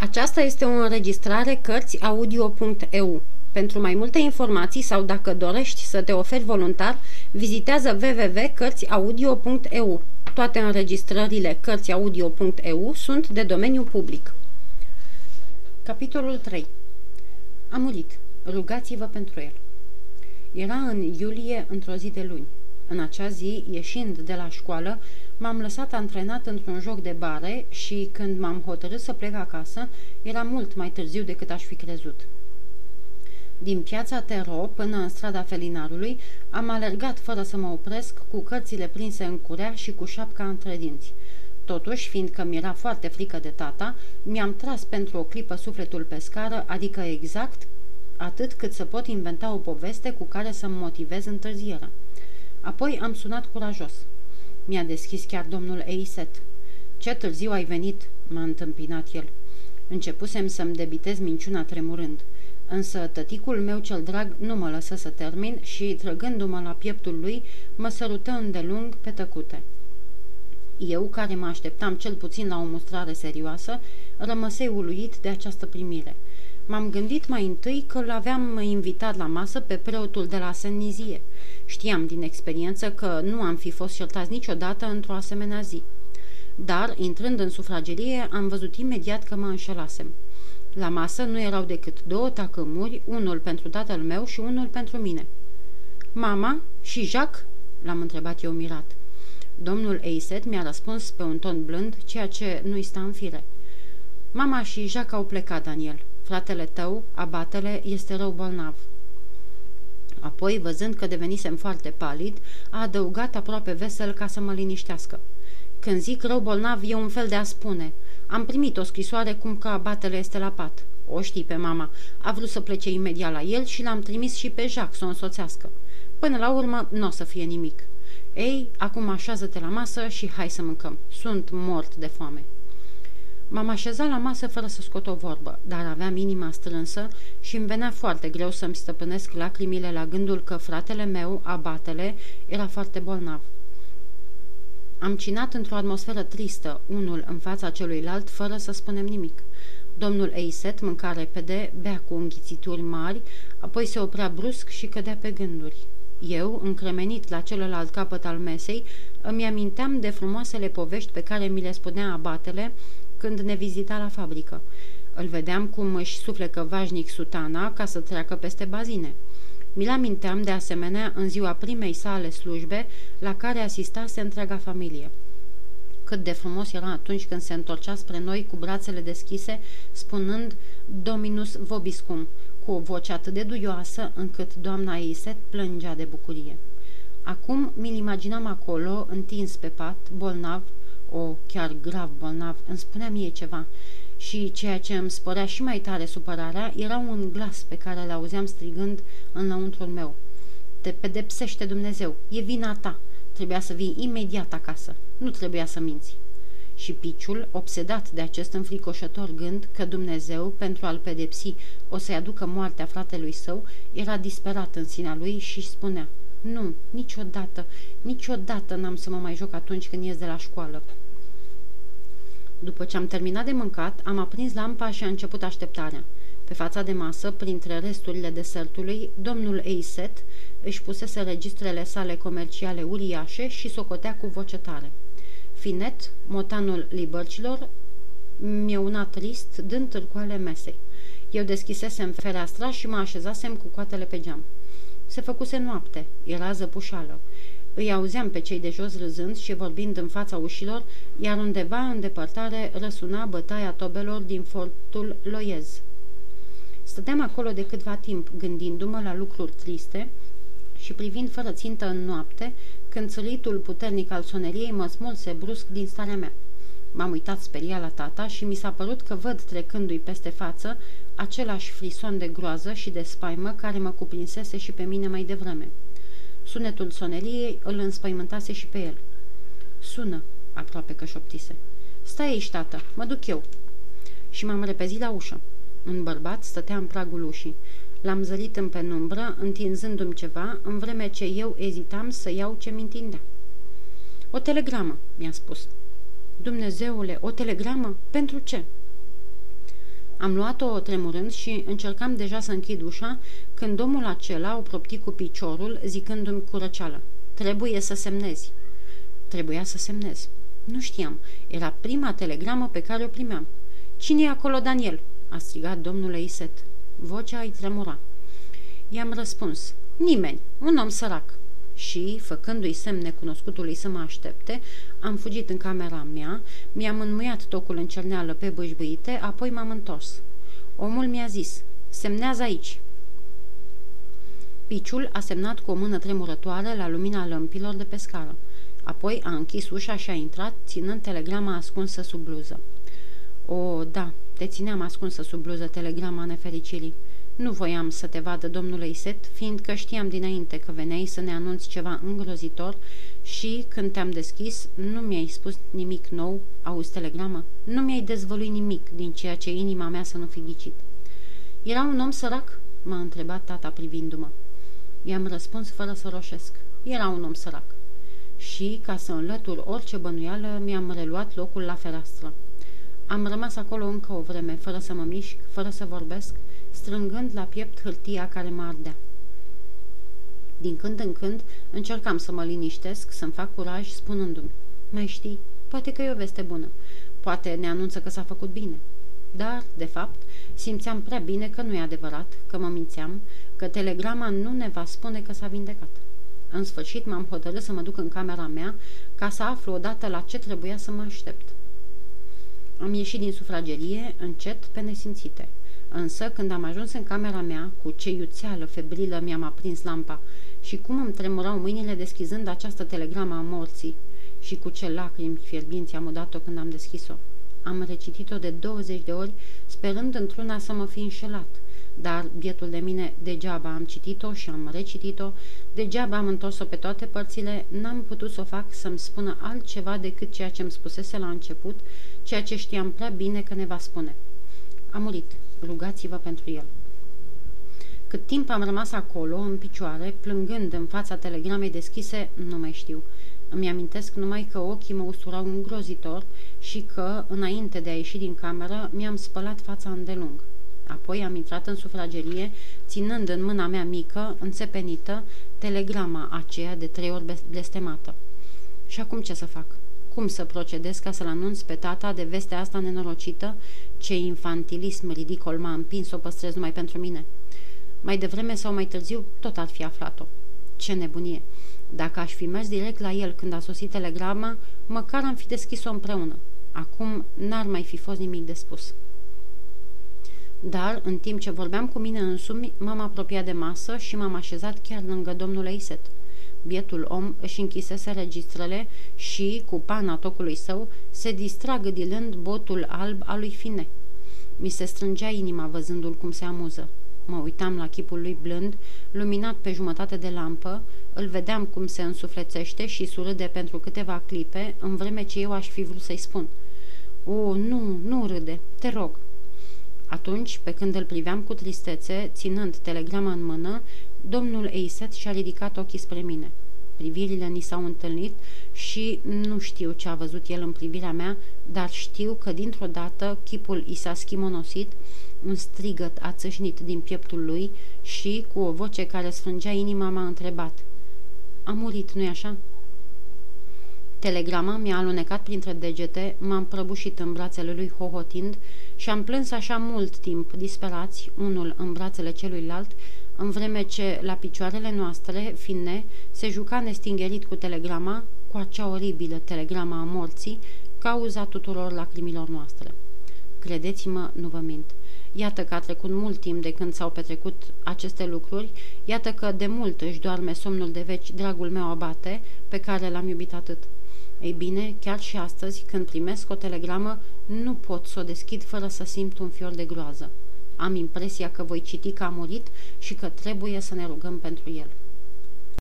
Aceasta este o înregistrare Cărțiaudio.eu. Pentru mai multe informații sau dacă dorești să te oferi voluntar, vizitează www.cărțiaudio.eu. Toate înregistrările Cărțiaudio.eu sunt de domeniu public. Capitolul 3 A murit. Rugați-vă pentru el. Era în iulie, într-o zi de luni. În acea zi, ieșind de la școală, m-am lăsat antrenat într-un joc de bare și când m-am hotărât să plec acasă, era mult mai târziu decât aș fi crezut. Din piața Tero până în strada Felinarului am alergat fără să mă opresc, cu cărțile prinse în curea și cu șapca între dinți. Totuși, fiindcă mi-era foarte frică de tata, mi-am tras pentru o clipă sufletul pe scară, adică exact atât cât să pot inventa o poveste cu care să-mi motivez întârzierea. Apoi am sunat curajos. Mi-a deschis chiar domnul Eiset. Ce târziu ai venit?" m-a întâmpinat el. Începusem să-mi debitez minciuna tremurând. Însă tăticul meu cel drag nu mă lăsă să termin și, trăgându-mă la pieptul lui, mă sărută îndelung pe tăcute. Eu, care mă așteptam cel puțin la o mustrare serioasă, rămăsei uluit de această primire. M-am gândit mai întâi că l-aveam invitat la masă pe preotul de la Sennizie. Știam din experiență că nu am fi fost certați niciodată într-o asemenea zi. Dar, intrând în sufragerie, am văzut imediat că mă înșelasem. La masă nu erau decât două tacâmuri, unul pentru tatăl meu și unul pentru mine. Mama și Jacques?" l-am întrebat eu mirat. Domnul Eiset mi-a răspuns pe un ton blând, ceea ce nu-i sta în fire. Mama și Jacques au plecat, Daniel. Fratele tău, abatele, este rău bolnav. Apoi, văzând că devenisem foarte palid, a adăugat aproape vesel ca să mă liniștească. Când zic rău bolnav, e un fel de a spune. Am primit o scrisoare cum că abatele este la pat. O știi pe mama. A vrut să plece imediat la el și l-am trimis și pe Jacques să o însoțească. Până la urmă, nu o să fie nimic. Ei, acum așează-te la masă și hai să mâncăm. Sunt mort de foame. M-am așezat la masă fără să scot o vorbă, dar aveam inima strânsă și îmi venea foarte greu să-mi stăpânesc lacrimile la gândul că fratele meu, abatele, era foarte bolnav. Am cinat într-o atmosferă tristă, unul în fața celuilalt, fără să spunem nimic. Domnul Eiset mânca repede, bea cu înghițituri mari, apoi se oprea brusc și cădea pe gânduri. Eu, încremenit la celălalt capăt al mesei, îmi aminteam de frumoasele povești pe care mi le spunea abatele când ne vizita la fabrică. Îl vedeam cum își suflecă vașnic sutana ca să treacă peste bazine. Mi-l aminteam de asemenea în ziua primei sale slujbe la care asistase întreaga familie. Cât de frumos era atunci când se întorcea spre noi cu brațele deschise, spunând Dominus vobiscum, cu o voce atât de duioasă încât doamna Iset plângea de bucurie. Acum mi-l imaginam acolo, întins pe pat, bolnav, o, chiar grav bolnav, îmi spunea mie ceva și ceea ce îmi spărea și mai tare supărarea era un glas pe care îl auzeam strigând înăuntrul meu. Te pedepsește Dumnezeu, e vina ta, trebuia să vii imediat acasă, nu trebuia să minți. Și piciul, obsedat de acest înfricoșător gând că Dumnezeu, pentru a-l pedepsi, o să-i aducă moartea fratelui său, era disperat în sinea lui și spunea, nu, niciodată, niciodată n-am să mă mai joc atunci când ies de la școală. După ce am terminat de mâncat, am aprins lampa și a început așteptarea. Pe fața de masă, printre resturile desertului, domnul Eiset își pusese registrele sale comerciale uriașe și socotea cu voce tare. Finet, motanul libărcilor, mieuna trist, dând târcoale mesei. Eu deschisesem fereastra și mă așezasem cu coatele pe geam. Se făcuse noapte, era zăpușală. Îi auzeam pe cei de jos râzând și vorbind în fața ușilor, iar undeva în depărtare răsuna bătaia tobelor din fortul Loiez. Stăteam acolo de câtva timp, gândindu-mă la lucruri triste și privind fără țintă în noapte, când țăritul puternic al soneriei mă smulse brusc din starea mea. M-am uitat speriat la tata și mi s-a părut că văd trecându-i peste față același frison de groază și de spaimă care mă cuprinsese și pe mine mai devreme. Sunetul soneliei îl înspăimântase și pe el. Sună, aproape că șoptise. Stai aici, tată, mă duc eu. Și m-am repezit la ușă. Un bărbat stătea în pragul ușii. L-am zărit în penumbră, întinzându-mi ceva, în vreme ce eu ezitam să iau ce mi întindea. O telegramă, mi-a spus. Dumnezeule, o telegramă? Pentru ce?" Am luat-o tremurând și încercam deja să închid ușa, când domnul acela o propti cu piciorul, zicându-mi cu răceală. Trebuie să semnezi. Trebuia să semnez. Nu știam. Era prima telegramă pe care o primeam. Cine e acolo, Daniel?" a strigat domnul Iset. Vocea îi tremura. I-am răspuns. Nimeni. Un om sărac și, făcându-i semn necunoscutului să mă aștepte, am fugit în camera mea, mi-am înmuiat tocul în cerneală pe bășbâite, apoi m-am întors. Omul mi-a zis, semnează aici. Piciul a semnat cu o mână tremurătoare la lumina lămpilor de pe scară. Apoi a închis ușa și a intrat, ținând telegrama ascunsă sub bluză. O, da, te țineam ascunsă sub bluză telegrama nefericirii. Nu voiam să te vadă, domnule Iset, fiindcă știam dinainte că veneai să ne anunți ceva îngrozitor și, când te-am deschis, nu mi-ai spus nimic nou, auzi telegramă? Nu mi-ai dezvăluit nimic din ceea ce inima mea să nu fi ghicit. Era un om sărac? m-a întrebat tata privindu-mă. I-am răspuns fără să roșesc. Era un om sărac. Și, ca să înlătur orice bănuială, mi-am reluat locul la fereastră. Am rămas acolo încă o vreme, fără să mă mișc, fără să vorbesc, strângând la piept hârtia care mă ardea. Din când în când încercam să mă liniștesc, să-mi fac curaj, spunându-mi, mai știi, poate că e o veste bună, poate ne anunță că s-a făcut bine. Dar, de fapt, simțeam prea bine că nu e adevărat, că mă mințeam, că telegrama nu ne va spune că s-a vindecat. În sfârșit m-am hotărât să mă duc în camera mea ca să aflu odată la ce trebuia să mă aștept. Am ieșit din sufragerie, încet, pe nesimțite. Însă, când am ajuns în camera mea, cu ce iuțeală febrilă mi-am aprins lampa și cum îmi tremurau mâinile deschizând această telegramă a morții și cu ce lacrimi fierbinți am udat-o când am deschis-o. Am recitit-o de 20 de ori, sperând într-una să mă fi înșelat, dar, bietul de mine, degeaba am citit-o și am recitit-o, degeaba am întors-o pe toate părțile, n-am putut să o fac să-mi spună altceva decât ceea ce îmi spusese la început, ceea ce știam prea bine că ne va spune. A murit rugați-vă pentru el. Cât timp am rămas acolo, în picioare, plângând în fața telegramei deschise, nu mai știu. Îmi amintesc numai că ochii mă usturau îngrozitor și că, înainte de a ieși din cameră, mi-am spălat fața îndelung. Apoi am intrat în sufragerie, ținând în mâna mea mică, înțepenită, telegrama aceea de trei ori blestemată. Și acum ce să fac? Cum să procedez ca să-l anunț pe tata de vestea asta nenorocită ce infantilism ridicol m-a împins să o păstrez numai pentru mine. Mai devreme sau mai târziu, tot ar fi aflat-o. Ce nebunie! Dacă aș fi mers direct la el când a sosit telegrama, măcar am fi deschis-o împreună. Acum n-ar mai fi fost nimic de spus. Dar, în timp ce vorbeam cu mine însumi, m-am apropiat de masă și m-am așezat chiar lângă domnul Eiset. Bietul om își închisese registrele și, cu pana tocului său, se distra gâdilând botul alb al lui Fine. Mi se strângea inima văzându-l cum se amuză. Mă uitam la chipul lui blând, luminat pe jumătate de lampă, îl vedeam cum se însuflețește și surâde pentru câteva clipe, în vreme ce eu aș fi vrut să-i spun. O, nu, nu râde, te rog. Atunci, pe când îl priveam cu tristețe, ținând telegrama în mână, Domnul Eiset și-a ridicat ochii spre mine. Privirile ni s-au întâlnit și nu știu ce a văzut el în privirea mea, dar știu că dintr-o dată chipul i s-a schimonosit, un strigăt a țâșnit din pieptul lui și, cu o voce care sfângea inima, m-a întrebat. A murit, nu-i așa?" Telegrama mi-a alunecat printre degete, m-am prăbușit în brațele lui hohotind și am plâns așa mult timp, disperați, unul în brațele celuilalt, în vreme ce, la picioarele noastre, fine, se juca nestingerit cu telegrama, cu acea oribilă telegrama a morții, cauza tuturor lacrimilor noastre. Credeți-mă, nu vă mint. Iată că a trecut mult timp de când s-au petrecut aceste lucruri, iată că de mult își doarme somnul de veci dragul meu abate, pe care l-am iubit atât. Ei bine, chiar și astăzi, când primesc o telegramă, nu pot să o deschid fără să simt un fior de groază. Am impresia că voi citi că a murit și că trebuie să ne rugăm pentru el.